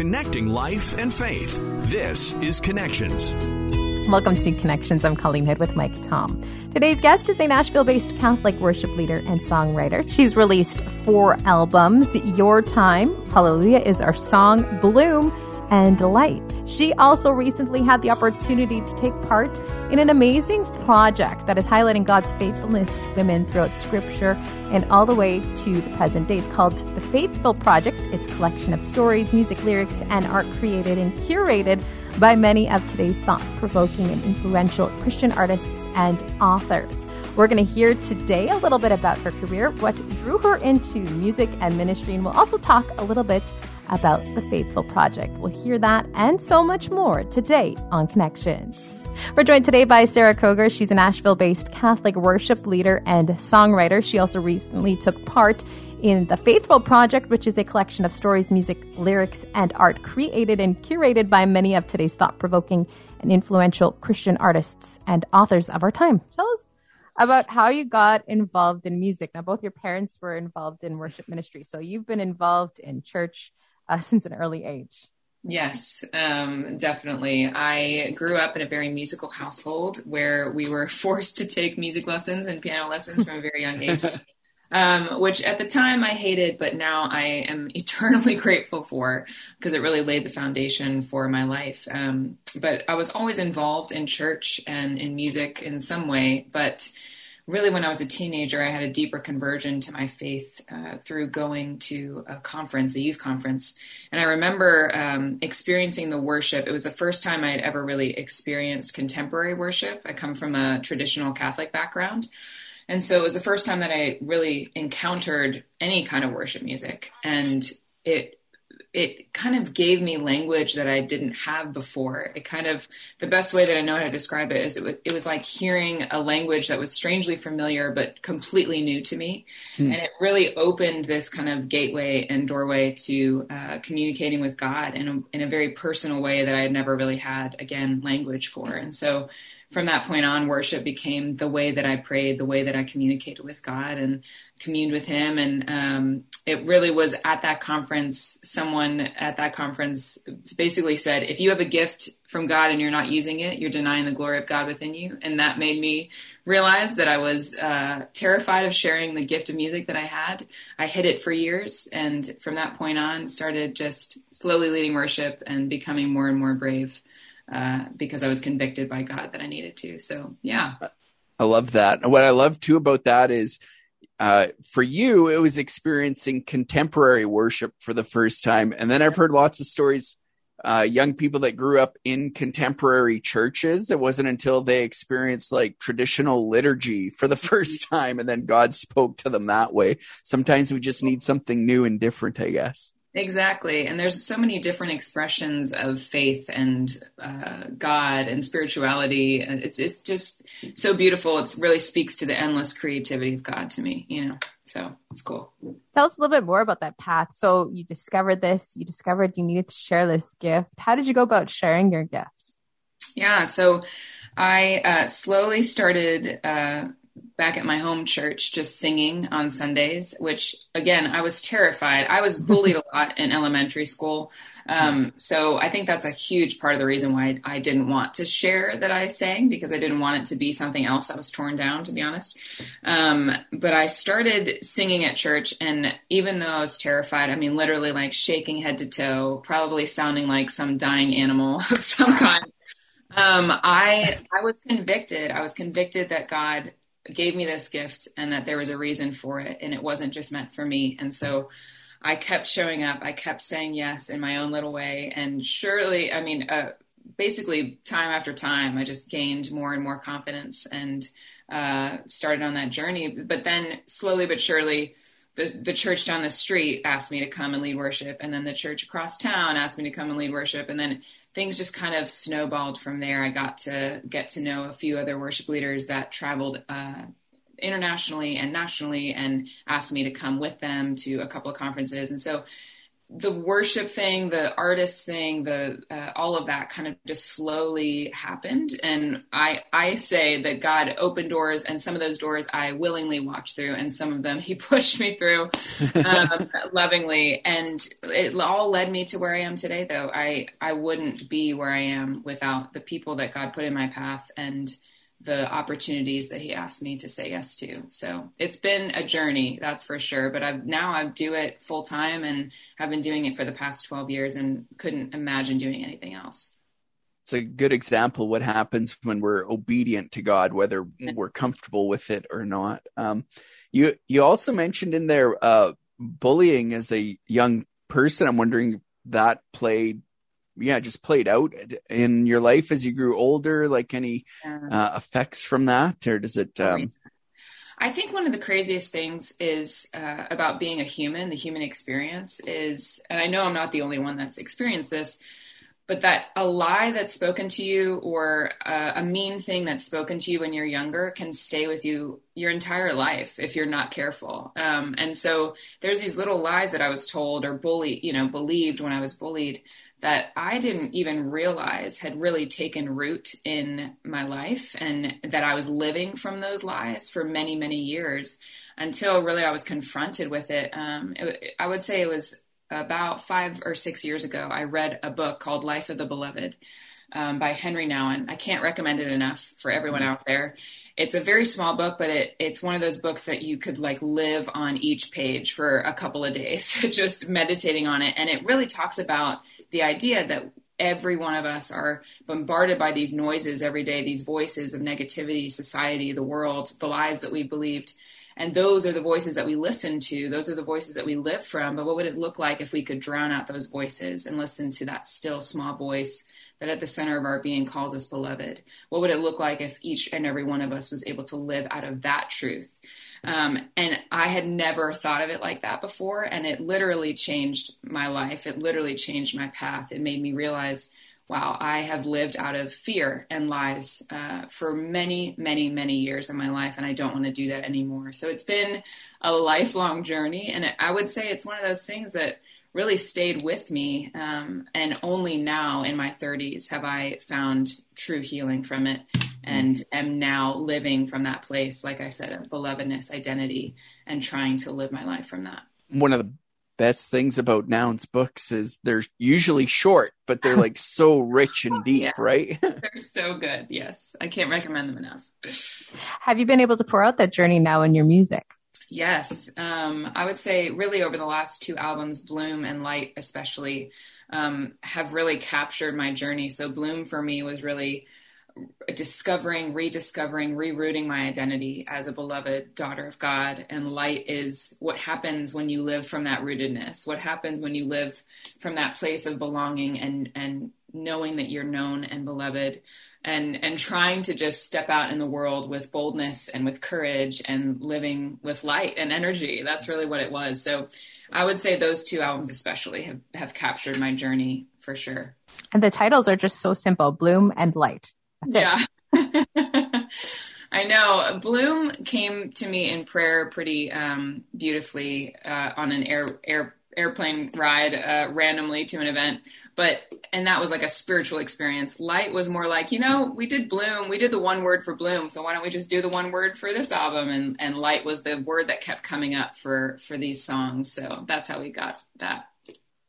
connecting life and faith. This is Connections. Welcome to Connections. I'm Colleen Hood with Mike Tom. Today's guest is a Nashville based Catholic worship leader and songwriter. She's released four albums. Your Time, Hallelujah is our song, Bloom, and Delight. She also recently had the opportunity to take part in an amazing project that is highlighting God's faithfulness to women throughout Scripture and all the way to the present day. It's called The Faithful Project. It's a collection of stories, music, lyrics, and art created and curated by many of today's thought provoking and influential Christian artists and authors. We're going to hear today a little bit about her career, what drew her into music and ministry, and we'll also talk a little bit about the Faithful Project. We'll hear that and so much more today on Connections. We're joined today by Sarah Kroger. She's a Nashville based Catholic worship leader and songwriter. She also recently took part in the Faithful Project, which is a collection of stories, music, lyrics, and art created and curated by many of today's thought provoking and influential Christian artists and authors of our time. Tell us about how you got involved in music. Now, both your parents were involved in worship ministry, so you've been involved in church uh, since an early age. Yes, um, definitely. I grew up in a very musical household where we were forced to take music lessons and piano lessons from a very young age, um, which at the time I hated, but now I am eternally grateful for because it really laid the foundation for my life. Um, but I was always involved in church and in music in some way, but really when I was a teenager, I had a deeper conversion to my faith uh, through going to a conference, a youth conference. And I remember um, experiencing the worship. It was the first time I had ever really experienced contemporary worship. I come from a traditional Catholic background. And so it was the first time that I really encountered any kind of worship music. And it it kind of gave me language that I didn't have before. It kind of, the best way that I know how to describe it is it was, it was like hearing a language that was strangely familiar but completely new to me. Hmm. And it really opened this kind of gateway and doorway to uh, communicating with God in a, in a very personal way that I had never really had, again, language for. And so from that point on, worship became the way that I prayed, the way that I communicated with God and communed with Him. And um, it really was at that conference, someone at that conference basically said, if you have a gift from God and you're not using it, you're denying the glory of God within you. And that made me realize that I was uh, terrified of sharing the gift of music that I had. I hid it for years. And from that point on, started just slowly leading worship and becoming more and more brave uh, because I was convicted by God that I needed to. So, yeah. I love that. What I love too about that is uh, for you, it was experiencing contemporary worship for the first time. And then I've heard lots of stories, uh, young people that grew up in contemporary churches. It wasn't until they experienced like traditional liturgy for the first time and then God spoke to them that way. Sometimes we just need something new and different, I guess. Exactly. And there's so many different expressions of faith and uh, God and spirituality. It's, it's just so beautiful. It really speaks to the endless creativity of God to me, you know, so it's cool. Tell us a little bit more about that path. So you discovered this, you discovered you needed to share this gift. How did you go about sharing your gift? Yeah. So I uh, slowly started uh, back at my home church just singing on Sundays, which again, I was terrified. I was bullied a lot in elementary school. Um, so I think that's a huge part of the reason why I didn't want to share that I sang because I didn't want it to be something else that was torn down, to be honest. Um, but I started singing at church, and even though I was terrified, I mean, literally like shaking head to toe, probably sounding like some dying animal of some kind. Um, I I was convicted. I was convicted that God gave me this gift and that there was a reason for it and it wasn't just meant for me. And so I kept showing up. I kept saying yes in my own little way. And surely, I mean, uh, basically time after time, I just gained more and more confidence and uh, started on that journey. But then slowly but surely, the, the church down the street asked me to come and lead worship. And then the church across town asked me to come and lead worship. And then things just kind of snowballed from there. I got to get to know a few other worship leaders that traveled uh, internationally and nationally and asked me to come with them to a couple of conferences. And so the worship thing, the artist thing, the uh, all of that kind of just slowly happened. And I I say that God opened doors, and some of those doors I willingly walked through, and some of them He pushed me through um, lovingly. And it all led me to where I am today. Though I I wouldn't be where I am without the people that God put in my path and the opportunities that he asked me to say yes to. So it's been a journey, that's for sure. But I've now I do it full time and have been doing it for the past 12 years and couldn't imagine doing anything else. It's a good example what happens when we're obedient to God, whether we're comfortable with it or not. Um, you you also mentioned in there uh, bullying as a young person. I'm wondering that played yeah just played out in your life as you grew older like any uh, effects from that? Or does it oh, um... i think one of the craziest things is uh, about being a human the human experience is and i know i'm not the only one that's experienced this but that a lie that's spoken to you or uh, a mean thing that's spoken to you when you're younger can stay with you your entire life if you're not careful. Um, and so there's these little lies that I was told or bullied, you know, believed when I was bullied that I didn't even realize had really taken root in my life and that I was living from those lies for many, many years until really I was confronted with it. Um, it I would say it was about five or six years ago. I read a book called Life of the Beloved. Um, by Henry Nouwen. I can't recommend it enough for everyone out there. It's a very small book, but it, it's one of those books that you could like live on each page for a couple of days, just meditating on it. And it really talks about the idea that every one of us are bombarded by these noises every day, these voices of negativity, society, the world, the lies that we believed. And those are the voices that we listen to. Those are the voices that we live from. But what would it look like if we could drown out those voices and listen to that still small voice that at the center of our being calls us beloved? What would it look like if each and every one of us was able to live out of that truth? Um, and I had never thought of it like that before. And it literally changed my life. It literally changed my path. It made me realize, wow, I have lived out of fear and lies uh, for many, many, many years in my life. And I don't want to do that anymore. So it's been a lifelong journey. And I would say it's one of those things that really stayed with me. Um, and only now in my 30s have I found true healing from it and am now living from that place, like I said, of belovedness, identity, and trying to live my life from that. One of the best things about Nouwen's books is they're usually short, but they're like so rich and deep, yeah, right? they're so good. Yes. I can't recommend them enough. Have you been able to pour out that journey now in your music? Yes. Um, I would say, really, over the last two albums, Bloom and Light, especially, um, have really captured my journey. So, Bloom for me was really discovering, rediscovering, rerouting my identity as a beloved daughter of God. And light is what happens when you live from that rootedness. What happens when you live from that place of belonging and and knowing that you're known and beloved and and trying to just step out in the world with boldness and with courage and living with light and energy that's really what it was so i would say those two albums especially have have captured my journey for sure and the titles are just so simple bloom and light that's yeah. I know. Bloom came to me in prayer pretty um, beautifully uh, on an air air airplane ride uh, randomly to an event. But and that was like a spiritual experience. Light was more like you know we did bloom. We did the one word for bloom. So why don't we just do the one word for this album? And and light was the word that kept coming up for for these songs. So that's how we got that.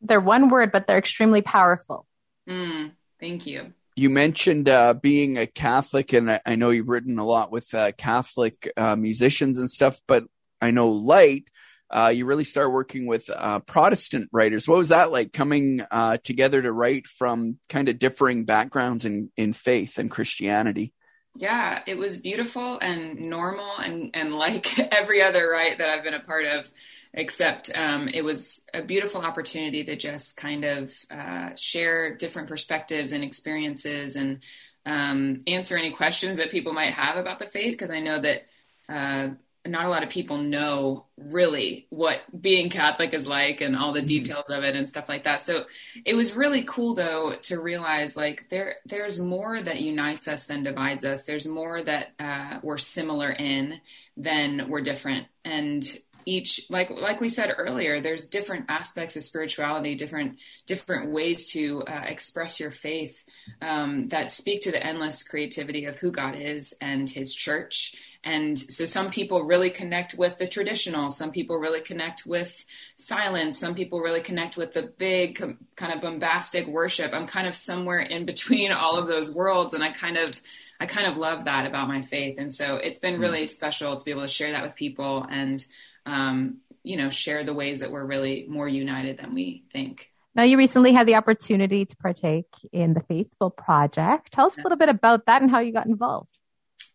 They're one word but they're extremely powerful. Mm, thank you you mentioned uh, being a Catholic, and I, I, know you've written a lot with uh, Catholic uh, musicians and stuff. But I know Light uh, you really start working with uh, Protestant writers. What was that like coming uh, together to write from kind of differing backgrounds in, in faith and Christianity? Yeah, it was beautiful and normal and, and like every other write that I've been a part of, except um, it was a beautiful opportunity to just kind of uh, share different perspectives and experiences and um, answer any questions that people might have about the faith because I know that uh, not a lot of people know really what being Catholic is like and all the mm-hmm. details of it and stuff like that. So it was really cool though to realize like there there's more that unites us than divides us. There's more that uh, we're similar in than we're different. And each like like we said earlier there's different aspects of spirituality different different ways to uh, express your faith um, that speak to the endless creativity of who god is and his church and so some people really connect with the traditional some people really connect with silence some people really connect with the big kind of bombastic worship i'm kind of somewhere in between all of those worlds and i kind of I kind of love that about my faith. And so it's been really mm. special to be able to share that with people and, um, you know, share the ways that we're really more united than we think. Now, you recently had the opportunity to partake in the Faithful Project. Tell us a little bit about that and how you got involved.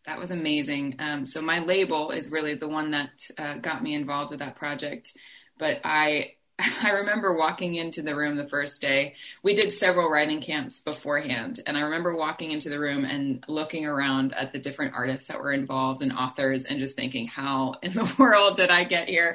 That was amazing. Um, so, my label is really the one that uh, got me involved with that project. But I I remember walking into the room the first day. We did several writing camps beforehand, and I remember walking into the room and looking around at the different artists that were involved and authors, and just thinking, "How in the world did I get here?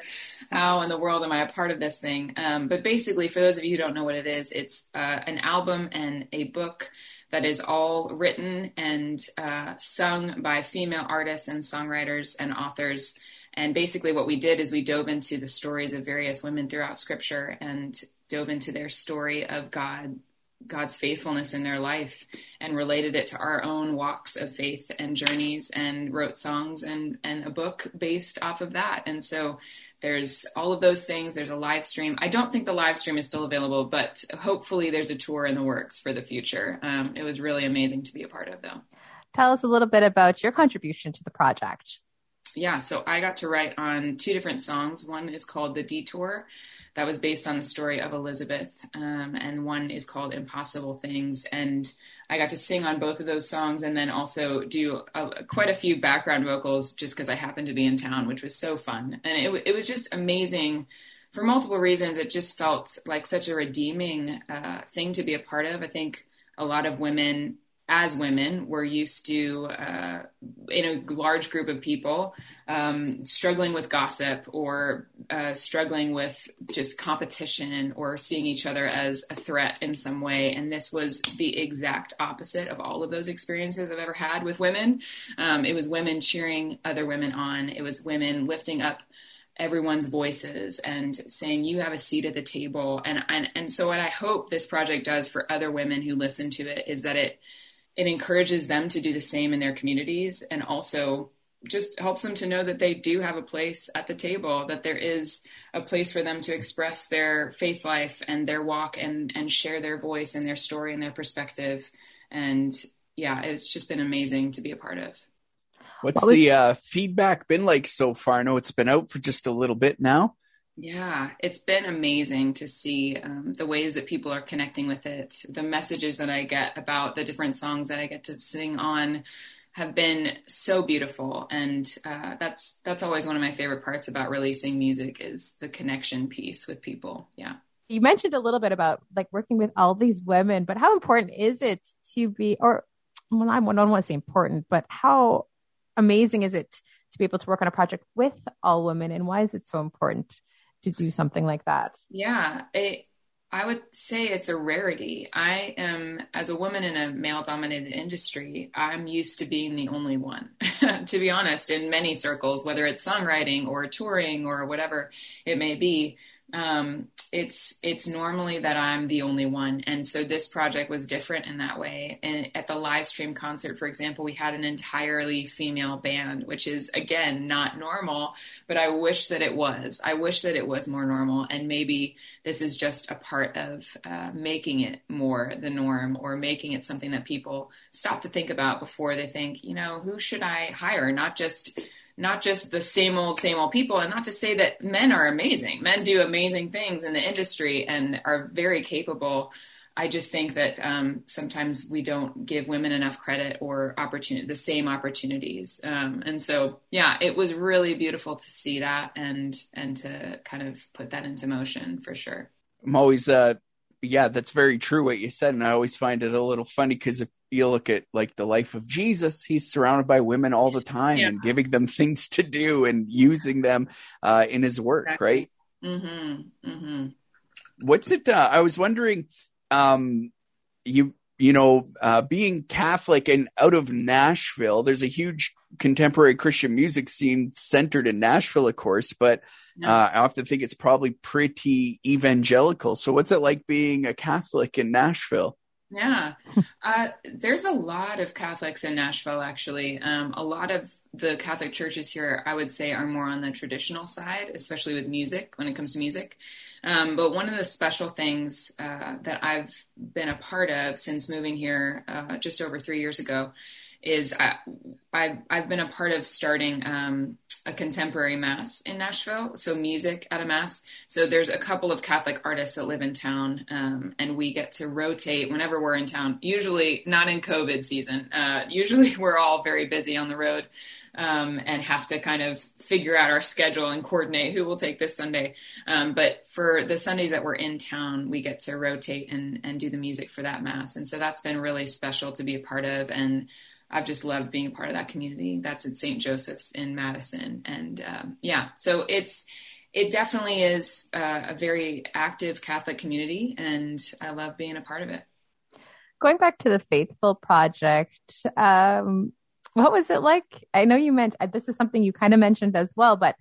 How in the world am I a part of this thing?" Um, but basically, for those of you who don't know what it is, it's uh, an album and a book that is all written and uh, sung by female artists and songwriters and authors. And basically, what we did is we dove into the stories of various women throughout Scripture and dove into their story of God, God's faithfulness in their life, and related it to our own walks of faith and journeys, and wrote songs and and a book based off of that. And so there's all of those things. There's a live stream. I don't think the live stream is still available, but hopefully there's a tour in the works for the future. Um, it was really amazing to be a part of, though. Tell us a little bit about your contribution to the project yeah, so I got to write on two different songs. One is called The Detour, that was based on the story of Elizabeth, um, and one is called Impossible Things. And I got to sing on both of those songs and then also do a, quite a few background vocals just because I happened to be in town, which was so fun. And it, it was just amazing for multiple reasons. It just felt like such a redeeming uh, thing to be a part of. I think a lot of women as women, we're used to, uh, in a large group of people, um, struggling with gossip or uh, struggling with just competition or seeing each other as a threat in some way. And this was the exact opposite of all of those experiences I've ever had with women. Um, it was women cheering other women on, it was women lifting up everyone's voices and saying you have a seat at the table and and and so what I hope this project does for other women who listen to it is that it it encourages them to do the same in their communities and also just helps them to know that they do have a place at the table that there is a place for them to express their faith life and their walk and and share their voice and their story and their perspective. And yeah it's just been amazing to be a part of. What's the uh, feedback been like so far? I know it's been out for just a little bit now yeah, it's been amazing to see um, the ways that people are connecting with it. The messages that I get about the different songs that I get to sing on have been so beautiful, and uh, that's that's always one of my favorite parts about releasing music is the connection piece with people. Yeah. You mentioned a little bit about like working with all these women, but how important is it to be, or well, I don't want to say important, but how amazing is it to be able to work on a project with all women, and why is it so important? To do something like that? Yeah, it, I would say it's a rarity. I am, as a woman in a male dominated industry, I'm used to being the only one, to be honest, in many circles, whether it's songwriting or touring or whatever it may be um, it's it's normally that I'm the only one, and so this project was different in that way. And at the live stream concert, for example, we had an entirely female band, which is again not normal, but I wish that it was. I wish that it was more normal, and maybe this is just a part of uh, making it more the norm, or making it something that people stop to think about before they think, you know, who should I hire? Not just not just the same old, same old people. And not to say that men are amazing. Men do amazing things in the industry and are very capable. I just think that um, sometimes we don't give women enough credit or opportunity, the same opportunities. Um, and so, yeah, it was really beautiful to see that and and to kind of put that into motion for sure. I'm always uh, yeah, that's very true what you said, and I always find it a little funny because if you look at like the life of Jesus, he's surrounded by women all the time yeah. and giving them things to do and using them uh, in his work, exactly. right? Mm-hmm. Mm-hmm. What's it? Uh, I was wondering, um, you you know, uh, being Catholic and out of Nashville, there's a huge contemporary Christian music scene centered in Nashville, of course, but yeah. uh, I often think it's probably pretty evangelical. So, what's it like being a Catholic in Nashville? Yeah, uh, there's a lot of Catholics in Nashville, actually. Um, a lot of the Catholic churches here, I would say, are more on the traditional side, especially with music when it comes to music. Um, but one of the special things uh, that I've been a part of since moving here uh, just over three years ago is I, I've, I've been a part of starting um, a contemporary mass in Nashville, so music at a mass. So there's a couple of Catholic artists that live in town, um, and we get to rotate whenever we're in town. Usually not in COVID season. Uh, usually we're all very busy on the road um, and have to kind of figure out our schedule and coordinate who will take this Sunday. Um, but for the Sundays that we're in town, we get to rotate and and do the music for that mass, and so that's been really special to be a part of and I've just loved being a part of that community. That's at St. Joseph's in Madison, and um, yeah, so it's it definitely is uh, a very active Catholic community, and I love being a part of it. Going back to the Faithful Project, um, what was it like? I know you meant uh, this is something you kind of mentioned as well, but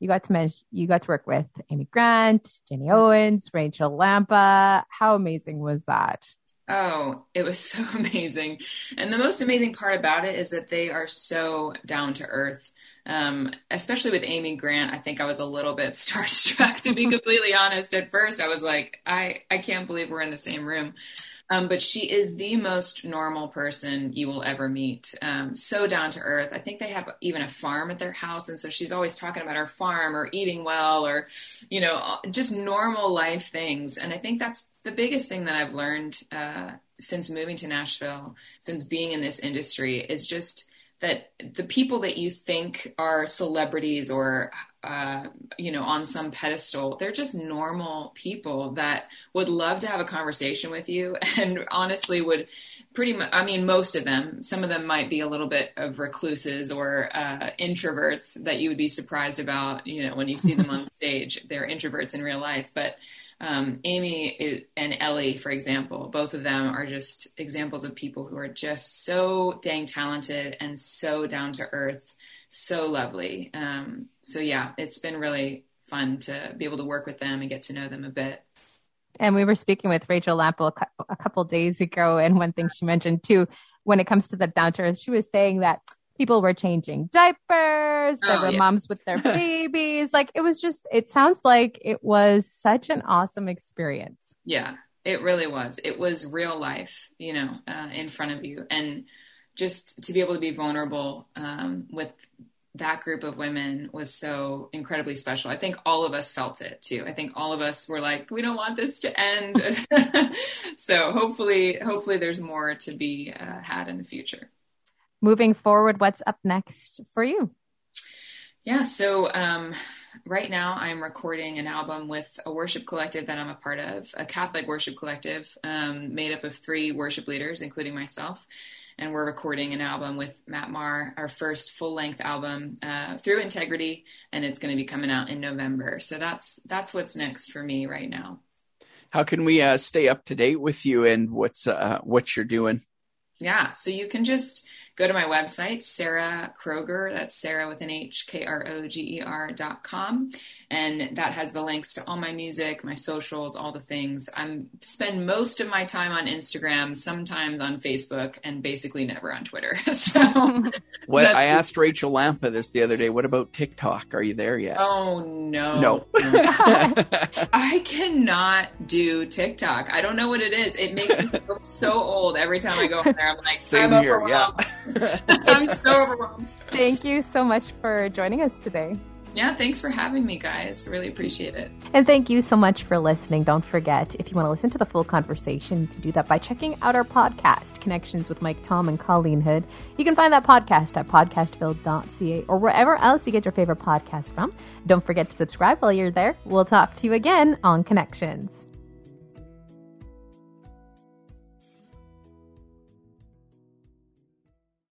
you got to mention you got to work with Amy Grant, Jenny Owens, Rachel Lampa. How amazing was that? Oh, it was so amazing. And the most amazing part about it is that they are so down to earth. Um, especially with Amy Grant, I think I was a little bit starstruck to be completely honest. At first, I was like, I, I can't believe we're in the same room. Um, but she is the most normal person you will ever meet. Um, so down to earth. I think they have even a farm at their house. And so she's always talking about her farm or eating well or, you know, just normal life things. And I think that's the biggest thing that I've learned uh, since moving to Nashville, since being in this industry, is just that the people that you think are celebrities or uh, you know on some pedestal. They're just normal people that would love to have a conversation with you and honestly would pretty much i mean most of them some of them might be a little bit of recluses or uh, introverts that you would be surprised about you know when you see them on stage. They're introverts in real life. But um, Amy and Ellie, for example, both of them are just examples of people who are just so dang talented and so down to earth, so lovely. Um, so yeah, it's been really fun to be able to work with them and get to know them a bit. And we were speaking with Rachel Lampa a couple days ago, and one thing she mentioned too, when it comes to the down to earth, she was saying that people were changing diapers. There oh, were yeah. moms with their babies. like it was just, it sounds like it was such an awesome experience. Yeah, it really was. It was real life, you know, uh, in front of you. And just to be able to be vulnerable um, with that group of women was so incredibly special. I think all of us felt it too. I think all of us were like, we don't want this to end. so hopefully, hopefully there's more to be uh, had in the future moving forward, what's up next for you? Yeah, so um, right now I'm recording an album with a worship collective that I'm a part of, a Catholic worship collective um, made up of three worship leaders, including myself. And we're recording an album with Matt Maher, our first full length album uh, through Integrity, and it's going to be coming out in November. So that's that's what's next for me right now. How can we uh, stay up to date with you and what's uh, what you're doing? Yeah, so you can just go to my website, Sarah Kroger, that's Sarah with an H, K R O G E R dot com. And that has the links to all my music, my socials, all the things. I spend most of my time on Instagram, sometimes on Facebook, and basically never on Twitter. so what I asked Rachel Lampa this the other day, what about TikTok? Are you there yet? Oh no. No. I cannot do TikTok. I don't know what it is. It makes me feel so old every time I go on there. I'm like, Same I'm here, yeah. I'm so overwhelmed. Thank you so much for joining us today. Yeah, thanks for having me, guys. Really appreciate it. And thank you so much for listening. Don't forget, if you want to listen to the full conversation, you can do that by checking out our podcast, Connections with Mike Tom and Colleen Hood. You can find that podcast at podcastville.ca or wherever else you get your favorite podcast from. Don't forget to subscribe while you're there. We'll talk to you again on Connections.